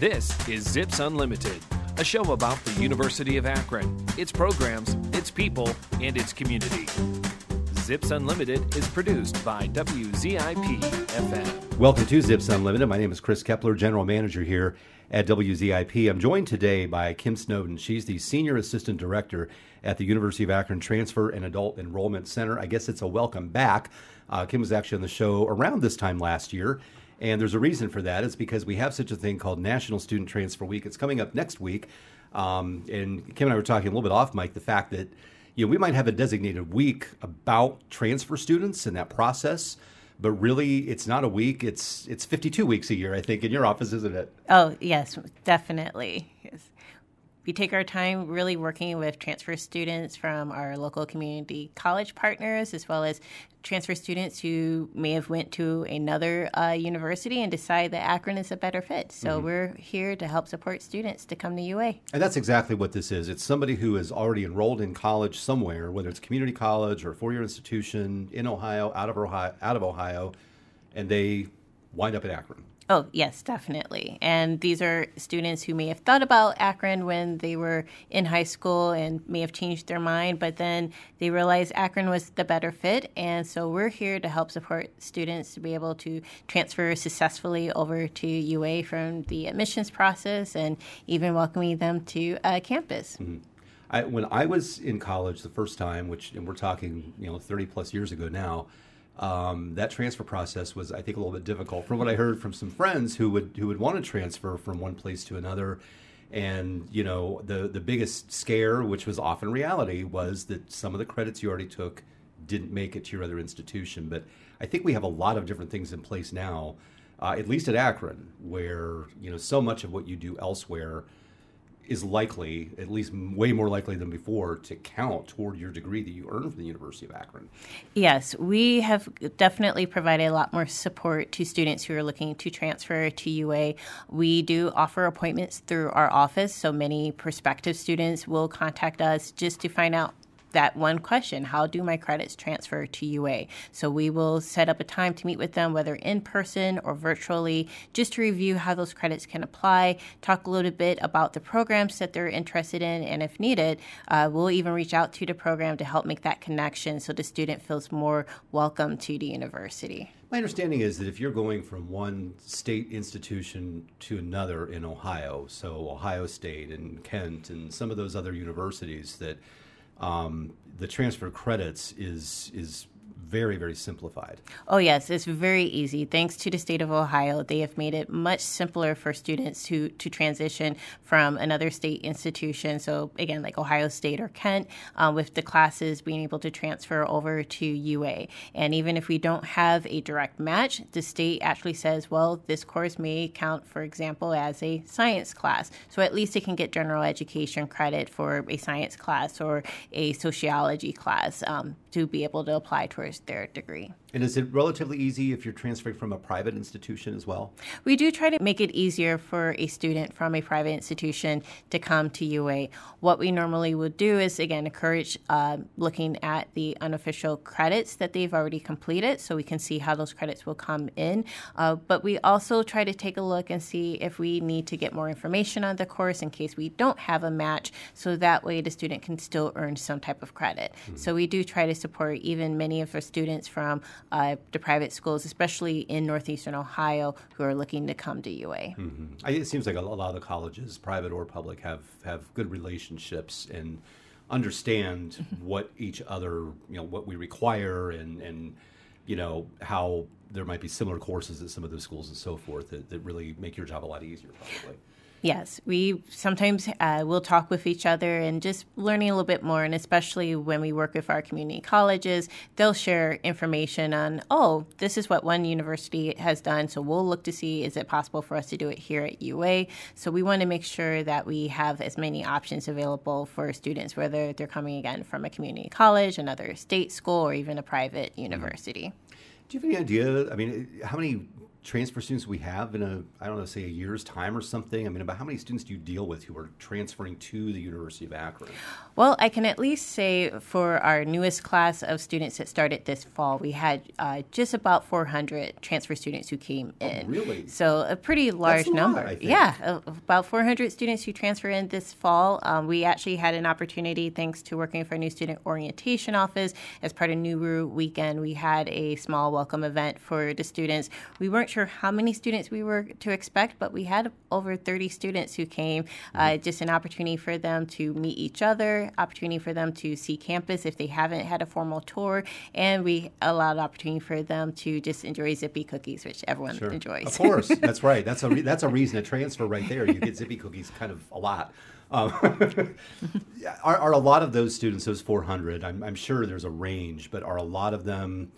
This is Zips Unlimited, a show about the University of Akron, its programs, its people, and its community. Zips Unlimited is produced by WZIP FM. Welcome to Zips Unlimited. My name is Chris Kepler, General Manager here at WZIP. I'm joined today by Kim Snowden. She's the Senior Assistant Director at the University of Akron Transfer and Adult Enrollment Center. I guess it's a welcome back. Uh, Kim was actually on the show around this time last year and there's a reason for that. It's because we have such a thing called National Student Transfer Week. It's coming up next week. Um, and Kim and I were talking a little bit off mic the fact that you know we might have a designated week about transfer students and that process but really it's not a week it's it's 52 weeks a year i think in your office isn't it oh yes definitely yes we take our time really working with transfer students from our local community college partners as well as transfer students who may have went to another uh, university and decide that Akron is a better fit. So mm-hmm. we're here to help support students to come to UA. And that's exactly what this is. It's somebody who is already enrolled in college somewhere, whether it's community college or a four-year institution in Ohio, out of Ohio, out of Ohio, and they wind up at Akron. Oh, yes, definitely. And these are students who may have thought about Akron when they were in high school and may have changed their mind, but then they realized Akron was the better fit. And so we're here to help support students to be able to transfer successfully over to UA from the admissions process and even welcoming them to uh, campus. Mm-hmm. I, when I was in college the first time, which and we're talking, you know, 30 plus years ago now, um, that transfer process was, I think, a little bit difficult. From what I heard from some friends who would who would want to transfer from one place to another, and you know, the the biggest scare, which was often reality, was that some of the credits you already took didn't make it to your other institution. But I think we have a lot of different things in place now, uh, at least at Akron, where you know so much of what you do elsewhere is likely, at least way more likely than before, to count toward your degree that you earned from the University of Akron. Yes, we have definitely provided a lot more support to students who are looking to transfer to UA. We do offer appointments through our office, so many prospective students will contact us just to find out that one question how do my credits transfer to UA? So we will set up a time to meet with them, whether in person or virtually, just to review how those credits can apply, talk a little bit about the programs that they're interested in, and if needed, uh, we'll even reach out to the program to help make that connection so the student feels more welcome to the university. My understanding is that if you're going from one state institution to another in Ohio, so Ohio State and Kent and some of those other universities, that um, the transfer credits is is very, very simplified. Oh, yes, it's very easy. Thanks to the state of Ohio, they have made it much simpler for students to, to transition from another state institution. So, again, like Ohio State or Kent, um, with the classes being able to transfer over to UA. And even if we don't have a direct match, the state actually says, well, this course may count, for example, as a science class. So at least it can get general education credit for a science class or a sociology class um, to be able to apply towards their degree. And is it relatively easy if you're transferring from a private institution as well? We do try to make it easier for a student from a private institution to come to UA. What we normally would do is, again, encourage uh, looking at the unofficial credits that they've already completed so we can see how those credits will come in. Uh, but we also try to take a look and see if we need to get more information on the course in case we don't have a match so that way the student can still earn some type of credit. Mm-hmm. So we do try to support even many of our students from uh, the private schools, especially in northeastern Ohio, who are looking to come to UA. Mm-hmm. It seems like a lot of the colleges, private or public, have have good relationships and understand mm-hmm. what each other, you know, what we require and and you know how there might be similar courses at some of those schools and so forth that, that really make your job a lot easier, probably. Yes, we sometimes uh, will talk with each other and just learning a little bit more. And especially when we work with our community colleges, they'll share information on, oh, this is what one university has done. So we'll look to see is it possible for us to do it here at UA. So we want to make sure that we have as many options available for students, whether they're coming again from a community college, another state school, or even a private university. Do you have any idea? I mean, how many transfer students we have in a I don't know say a year's time or something? I mean, about how many students do you deal with who are transferring to the University of Akron? Well, I can at least say for our newest class of students that started this fall, we had uh, just about 400 transfer students who came Oh, in. really? So a pretty large a lot, number. Think. Yeah, about 400 students who transfer in this fall. Um, we actually had an opportunity, thanks to working for a new student orientation office, as part of Nuru Weekend. We had a small welcome event for the students. We weren't sure how many students we were to expect, but we had over 30 students who came. Uh, Mm-hmm. just an opportunity for them to meet each other, opportunity for them to see campus if they haven't had a formal tour, and we allowed opportunity for them to just enjoy Zippy cookies, which everyone Sure. enjoys. Of course, that's right. That's a re- that's a reason to transfer right there. You get Zippy cookies kind of a lot. Um, are, are a lot of those students, those 400? I'm, I'm sure there's a range, but are a lot of them,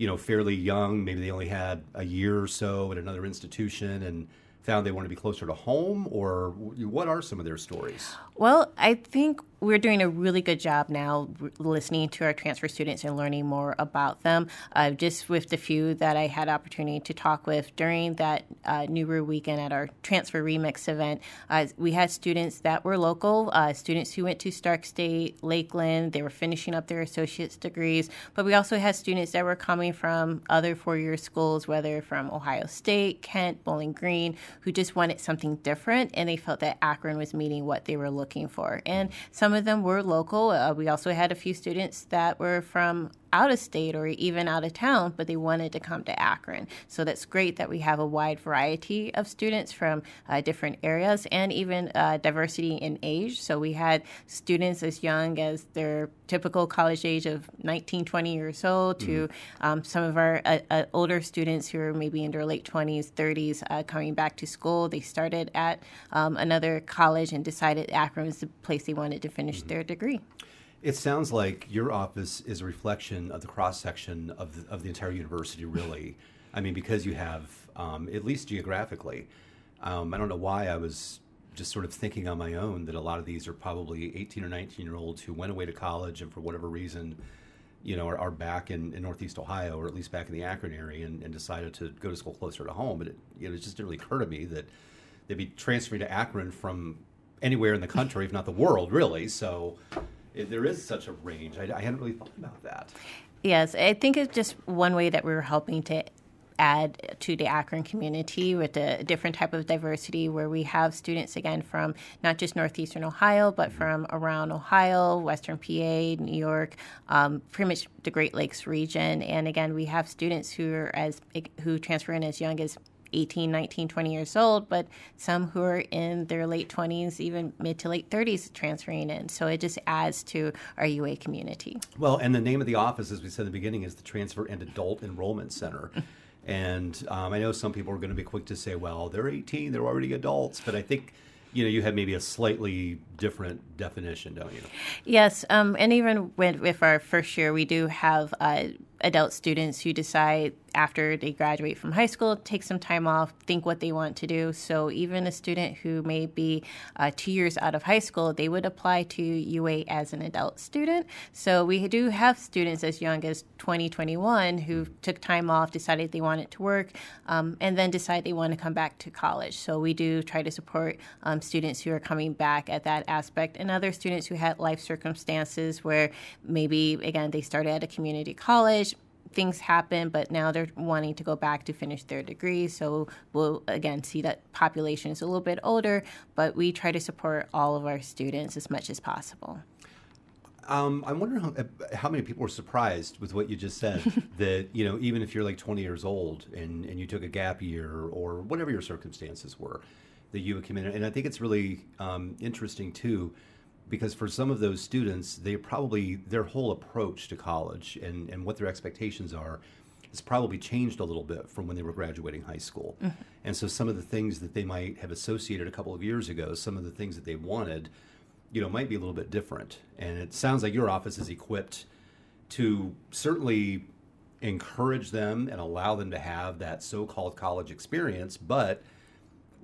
you know, fairly young? Maybe they only had a year or so at another institution and found they want to be closer to home, or what are some of their stories? Well, I think we're doing a really good job now listening to our transfer students and learning more about them. Uh, just with the few that I had opportunity to talk with during that uh, Nuru weekend at our Transfer Remix event, uh, we had students that were local, uh, students who went to Stark State, Lakeland. They were finishing up their associate's degrees, but we also had students that were coming from other four-year schools, whether from Ohio State, Kent, Bowling Green, who just wanted something different, and they felt that Akron was meeting what they were looking for. And some of them were local. Uh, we also had a few students that were from out of state or even out of town, but they wanted to come to Akron. So that's great that we have a wide variety of students from uh, different areas and even uh, diversity in age. So we had students as young as their typical college age of 19, 20 years old to um, some of our uh, uh, older students who are maybe in their late 20s, 30s uh, coming back to school. They started at um, another college and decided Akron was the place they wanted to finish their degree. It sounds like your office is a reflection of the cross section of the, of the entire university, really. I mean, because you have, um, at least geographically, um, I don't know why I was just sort of thinking on my own that a lot of these are probably 18 or 19 year olds who went away to college and for whatever reason, you know, are, are back in, in Northeast Ohio or at least back in the Akron area and, and decided to go to school closer to home. But it, you know, it just didn't really occur to me that they'd be transferring to Akron from anywhere in the country, if not the world, really. So there is such a range. I, I hadn't really thought about that. Yes, I think it's just one way that we're helping to add to the Akron community with a different type of diversity where we have students again from not just northeastern Ohio, but from around Ohio, western PA, New York, um, pretty much the Great Lakes region. And again, we have students who are as who transfer in as young as 18, 19, 20 years old, but some who are in their late 20s, even mid to late 30s transferring in. So it just adds to our UA community. Well, and the name of the office, as we said in the beginning, is the Transfer and Adult Enrollment Center. and um, I know some people are going to be quick to say, well, they're 18, they're already adults. But I think, you know, you have maybe a slightly different definition, don't you? Yes, um, and even with, with our first year, we do have uh, adult students who decide after they graduate from high school, take some time off, think what they want to do. So even a student who may be uh, two years out of high school, they would apply to UA as an adult student. So we do have students as young as 2021 who took time off, decided they wanted to work, um, and then decide they want to come back to college. So we do try to support um, students who are coming back at that aspect, and other students who had life circumstances where maybe again they started at a community college things happen, but now they're wanting to go back to finish their degree. So we'll again see that population is a little bit older, but we try to support all of our students as much as possible. Um, I'm wondering how, how many people were surprised with what you just said. that you know, even if you're like 20 years old and, and you took a gap year or whatever your circumstances were, that you would come in. And I think it's really um, interesting too, because for some of those students, they probably their whole approach to college and and what their expectations are has probably changed a little bit from when they were graduating high school. Mm-hmm. And so some of the things that they might have associated a couple of years ago, some of the things that they wanted you know, might be a little bit different. And it sounds like your office is equipped to certainly encourage them and allow them to have that so-called college experience, but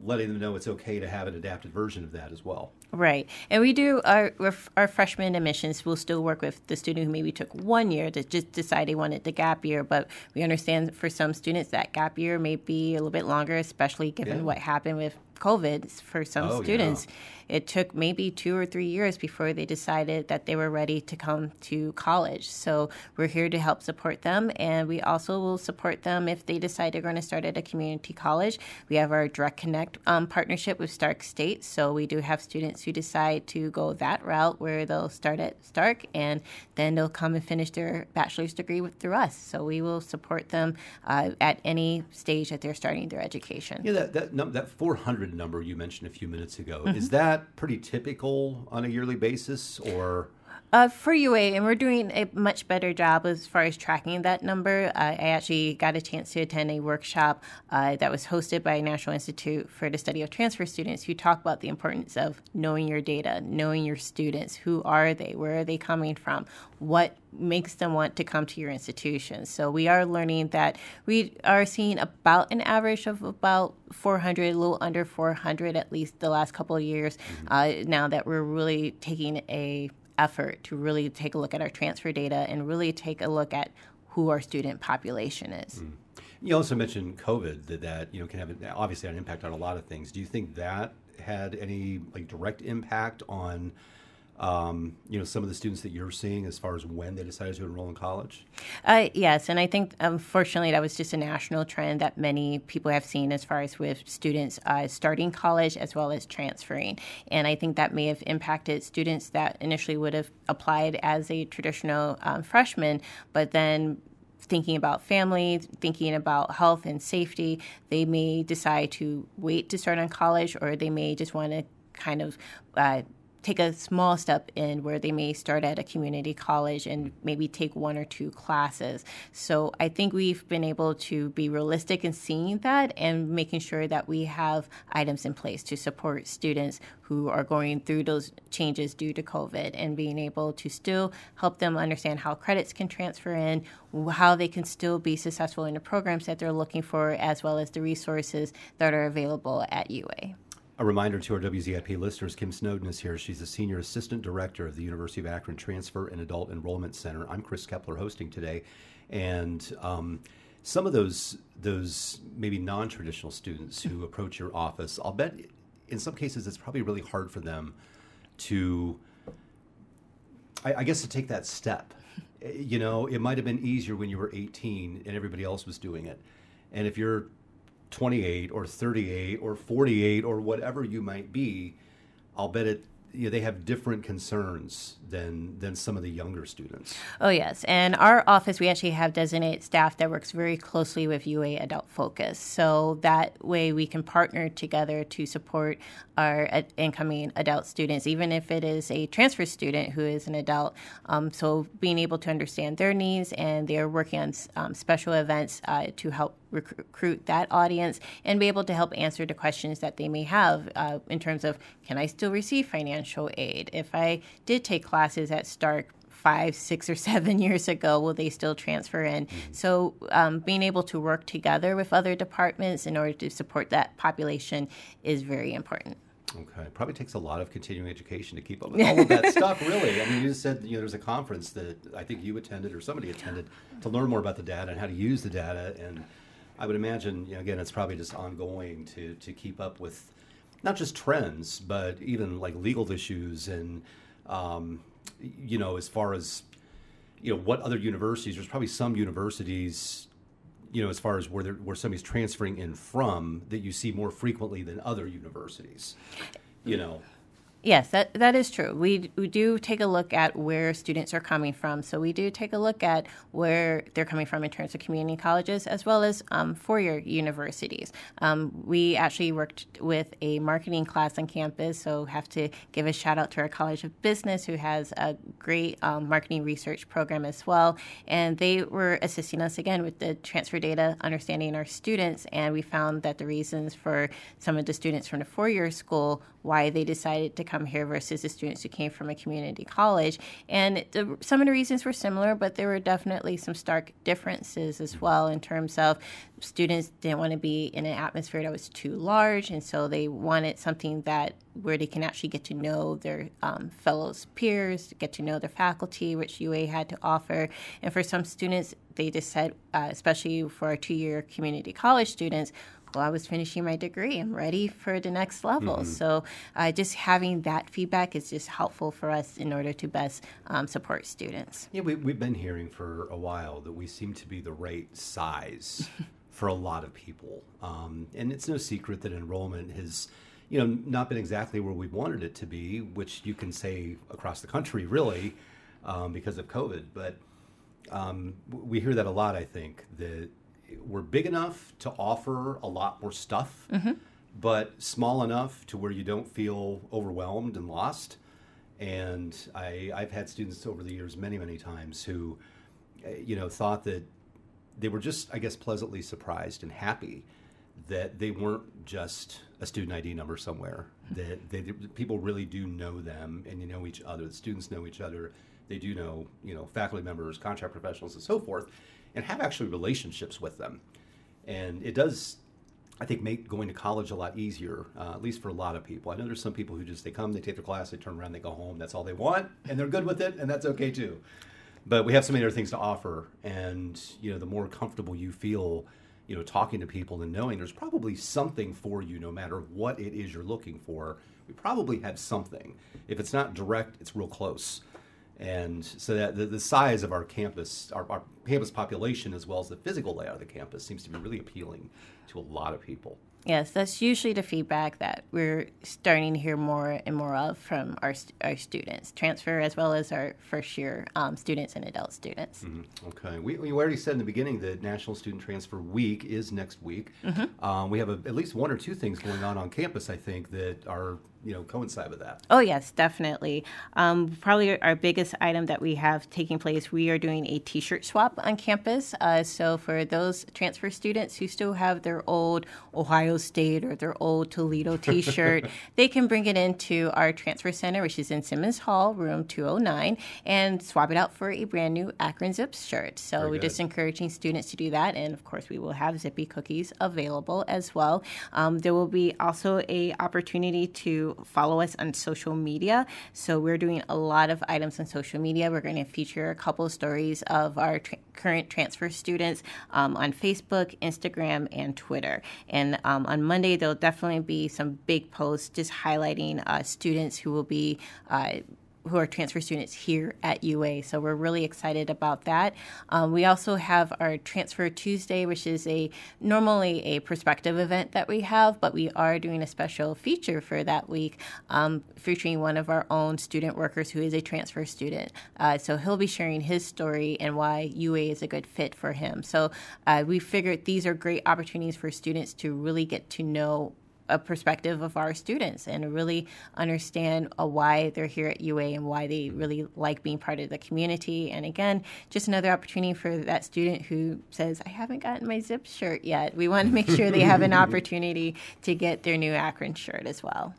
letting them know it's okay to have an adapted version of that as well. Right, and we do our our freshman admissions. We'll still work with the student who maybe took one year to just decide they wanted the gap year, but we understand for some students that gap year may be a little bit longer, especially given yeah. what happened with COVID for some oh, students. Yeah. It took maybe two or three years before they decided that they were ready to come to college. So we're here to help support them, and we also will support them if they decide they're going to start at a community college. We have our Direct Connect um, partnership with Stark State, so we do have students who decide to go that route where they'll start at Stark and then they'll come and finish their bachelor's degree with, through us. So we will support them uh, at any stage that they're starting their education. Yeah, that that, that 400 number you mentioned a few minutes ago mm-hmm. is that pretty typical on a yearly basis, or? Uh, for UA, and we're doing a much better job as far as tracking that number. Uh, I actually got a chance to attend a workshop uh, that was hosted by National Institute for the Study of Transfer Students who talk about the importance of knowing your data, knowing your students. Who are they? Where are they coming from? What makes them want to come to your institution? So we are learning that we are seeing about an average of about 400, a little under 400 at least the last couple of years. Mm-hmm. Uh, now that we're really taking a effort to really take a look at our transfer data and really take a look at who our student population is. Mm. You also mentioned COVID that that you know can have obviously an impact on a lot of things. Do you think that had any like direct impact on um, you know, some of the students that you're seeing as far as when they decided to enroll in college? Uh, yes, and I think unfortunately that was just a national trend that many people have seen as far as with students uh, starting college as well as transferring. And I think that may have impacted students that initially would have applied as a traditional um, freshman, but then thinking about family, thinking about health and safety, they may decide to wait to start on college or they may just want to kind of uh, take a small step in where they may start at a community college and maybe take one or two classes. So I think we've been able to be realistic in seeing that and making sure that we have items in place to support students who are going through those changes due to COVID and being able to still help them understand how credits can transfer in, how they can still be successful in the programs that they're looking for, as well as the resources that are available at UA. A reminder to our WZIP listeners Kim Snowden is here. She's the Senior Assistant Director of the University of Akron Transfer and Adult Enrollment Center. I'm Chris Kepler hosting today. And um, some of those, those maybe non traditional students who approach your office, I'll bet in some cases it's probably really hard for them to, I, I guess, to take that step. You know, it might have been easier when you were 18 and everybody else was doing it. And if you're 28 or 38 or 48 or whatever you might be, I'll bet it you know, they have different concerns than than some of the younger students. Oh yes, and our office we actually have designated staff that works very closely with UA Adult Focus, so that way we can partner together to support our incoming adult students, even if it is a transfer student who is an adult. Um, so being able to understand their needs, and they're working on um, special events uh, to help recruit that audience and be able to help answer the questions that they may have uh, in terms of can I still receive financial aid? If I did take classes at Stark five, six, or seven years ago, will they still transfer in? Mm-hmm. So, um, being able to work together with other departments in order to support that population is very important. Okay, it probably takes a lot of continuing education to keep up with all of that stuff. Really, I mean, you just said you know there's a conference that I think you attended or somebody attended to learn more about the data and how to use the data and I would imagine, you know, again, it's probably just ongoing to to keep up with not just trends, but even like legal issues and um, you know, as far as you know, what other universities? There's probably some universities, you know, as far as where where somebody's transferring in from that you see more frequently than other universities. You know. Yes, that, that is true. We, we do take a look at where students are coming from. So we do take a look at where they're coming from in terms of community colleges as well as um, four year universities. Um, we actually worked with a marketing class on campus, so have to give a shout out to our College of Business, who has a great um, marketing research program as well. And they were assisting us again with the transfer data, understanding our students. And we found that the reasons for some of the students from the four year school why they decided to come here versus the students who came from a community college. And the, some of the reasons were similar, but there were definitely some stark differences as well in terms of students didn't want to be in an atmosphere that was too large, and so they wanted something that where they can actually get to know their um, fellows peers, get to know their faculty, which UA had to offer. And for some students, they just said, uh, especially for our two-year community college students, well, I was finishing my degree. I'm ready for the next level. Mm-hmm. So, uh, just having that feedback is just helpful for us in order to best um, support students. Yeah, we, we've been hearing for a while that we seem to be the right size for a lot of people. Um, and it's no secret that enrollment has, you know, not been exactly where we wanted it to be, which you can say across the country, really, um, because of COVID. But um, we hear that a lot, I think, that we're big enough to offer a lot more stuff, mm-hmm. but small enough to where you don't feel overwhelmed and lost. And I, I've had students over the years, many, many times, who, eh, you know, thought that they were just, I guess, pleasantly surprised and happy that they weren't just a student ID number somewhere. That they, people really do know them, and you know each other. The students know each other. They do know, you know, faculty members, contract professionals, and so forth, and have actually relationships with them. And it does, I think, make going to college a lot easier, uh, at least for a lot of people. I know there's some people who just they come, they take their class, they turn around, they go home. That's all they want, and they're good with it, and that's okay too but we have so many other things to offer and you know the more comfortable you feel you know talking to people and knowing there's probably something for you no matter what it is you're looking for we probably have something if it's not direct it's real close and so that the, the size of our campus our, our campus population as well as the physical layout of the campus seems to be really appealing to a lot of people Yes, that's usually the feedback that we're starting to hear more and more of from our, our students, transfer as well as our first year um, students and adult students. Mm-hmm. Okay. We, we already said in the beginning that National Student Transfer Week is next week. Mm-hmm. Um, we have a, at least one or two things going on on campus, I think, that are you know coincide with that. Oh yes, definitely. Um, probably our biggest item that we have taking place. We are doing a T-shirt swap on campus. Uh, so for those transfer students who still have their old Ohio State or their old Toledo T-shirt, they can bring it into our transfer center, which is in Simmons Hall, room 209, and swap it out for a brand new Akron Zips shirt. So Very we're good. just encouraging students to do that, and of course we will have Zippy cookies available as well. Um, there will be also a opportunity to follow us on social media. So we're doing a lot of items on social media. We're going to feature a couple stories of our tra- current transfer students um, on Facebook, Instagram, and Twitter. And um, on Monday, there'll definitely be some big posts just highlighting uh, students who will be. Uh, who are transfer students here at UA. So we're really excited about that. Um, we also have our Transfer Tuesday, which is a normally a perspective event that we have, but we are doing a special feature for that week, um, featuring one of our own student workers who is a transfer student. Uh, so he'll be sharing his story and why UA is a good fit for him. So uh, we figured these are great opportunities for students to really get to know a perspective of our students and really understand uh, why they're here at UA and why they really like being part of the community. And again, just another opportunity for that student who says, I haven't gotten my zip shirt yet. We want to make sure they have an opportunity to get their new Akron shirt as well.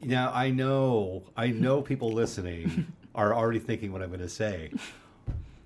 Now, I know, I know people listening are already thinking what I'm going to say.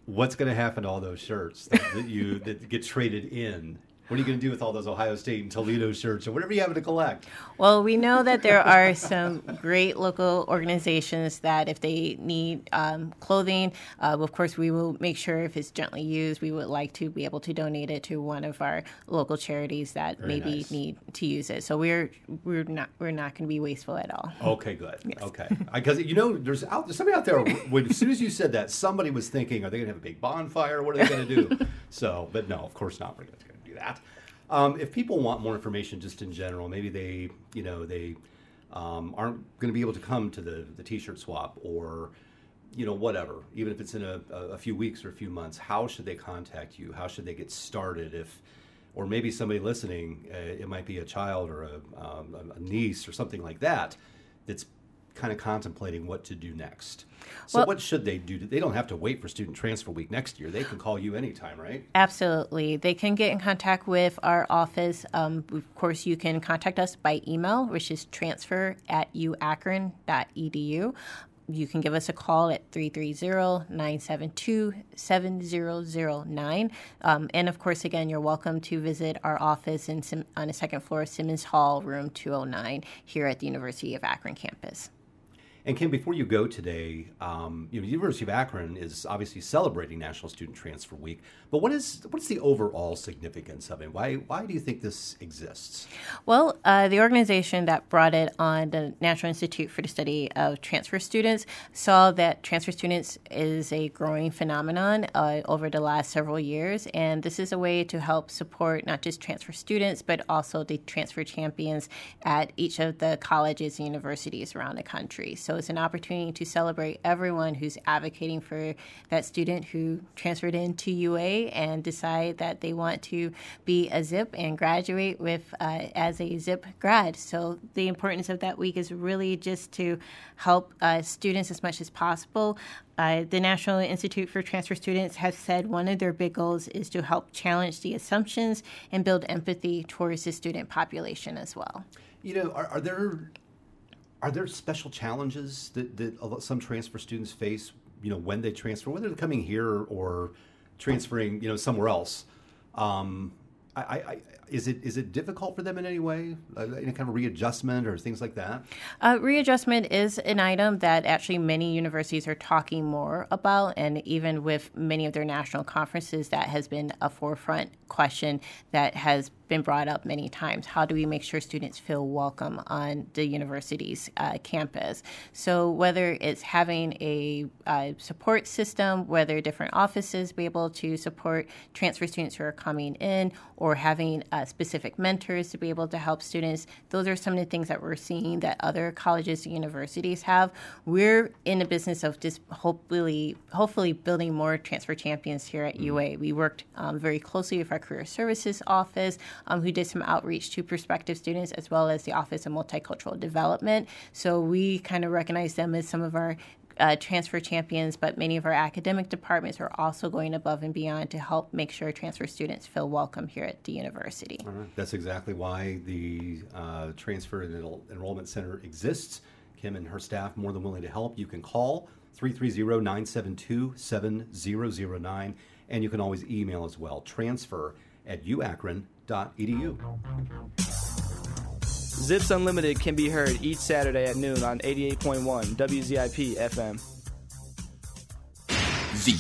What's going to happen to all those shirts that, that you that get traded in what are you going to do with all those Ohio State and Toledo shirts or whatever you happen to collect? Well, we know that there are some great local organizations that if they need um, clothing, uh, of course, we will make sure if it's gently used, we would like to be able to donate it to one of our local charities that Very maybe nice. need to use it. So we're we're not we're not going to be wasteful at all. Okay, good. Yes. Okay, because you know there's out there's somebody out there. When, as soon as you said that, somebody was thinking, are they going to have a big bonfire? What are they going to do? so, but no, of course not. We're going to that. Um, if people want more information just in general, maybe they, you know, they um, aren't going to be able to come to the, the t-shirt swap or, you know, whatever, even if it's in a, a few weeks or a few months, how should they contact you? How should they get started if, or maybe somebody listening, uh, it might be a child or a, um, a niece or something like that, that's kind of contemplating what to do next. So, Well- what should they do? They don't have to wait for Student Transfer Week next year. They can call you anytime, right? Absolutely. They can get in contact with our office. Um, of course, you can contact us by email, which is transfer at uakron.edu. You can give us a call at 330-972-7009. Um, and of course, again, you're welcome to visit our office in Sim- on the second floor, Simmons Hall, room 209, here at the University of Akron campus. And Kim, before you go today, um, you know, the University of Akron is obviously celebrating National Student Transfer Week. But what is what's the overall significance of it? Why why do you think this exists? Well, uh, the organization that brought it on, the National Institute for the Study of Transfer Students, saw that transfer students is a growing phenomenon uh, over the last several years, and this is a way to help support not just transfer students but also the transfer champions at each of the colleges and universities around the country. So it's an opportunity to celebrate everyone who's advocating for that student who transferred into UA and decide that they want to be a ZIP and graduate with uh, as a ZIP grad. So the importance of that week is really just to help uh, students as much as possible. Uh, the National Institute for Transfer Students has said one of their big goals is to help challenge the assumptions and build empathy towards the student population as well. You know, are, are there are there special challenges that, that some transfer students face? You know, when they transfer, whether they're coming here or transferring, you know, somewhere else. Um, I, I, is it is it difficult for them in any way? Uh, any kind of readjustment or things like that? Uh, readjustment is an item that actually many universities are talking more about, and even with many of their national conferences, that has been a forefront question that has been brought up many times. How do we make sure students feel welcome on the university's uh, campus? So, whether it's having a uh, support system, whether different offices be able to support transfer students who are coming in, or having uh, specific mentors to be able to help students, those are some of the things that we're seeing that other colleges and universities have. We're in the business of just hopefully, hopefully building more transfer champions here at UA. We worked um, very closely with our career services office, um, who did some outreach to prospective students, as well as the Office of Multicultural Development. So we kind of recognize them as some of our uh, transfer champions, but many of our academic departments are also going above and beyond to help make sure transfer students feel welcome here at the university. Right. That's exactly why the uh, Transfer and Enroll- Enrollment Center exists. Kim and her staff more than willing to help. You can call 330-972-7009 and you can always email as well transfer at uakron.edu. Zips Unlimited can be heard each Saturday at noon on 88.1 WZIP FM. Z.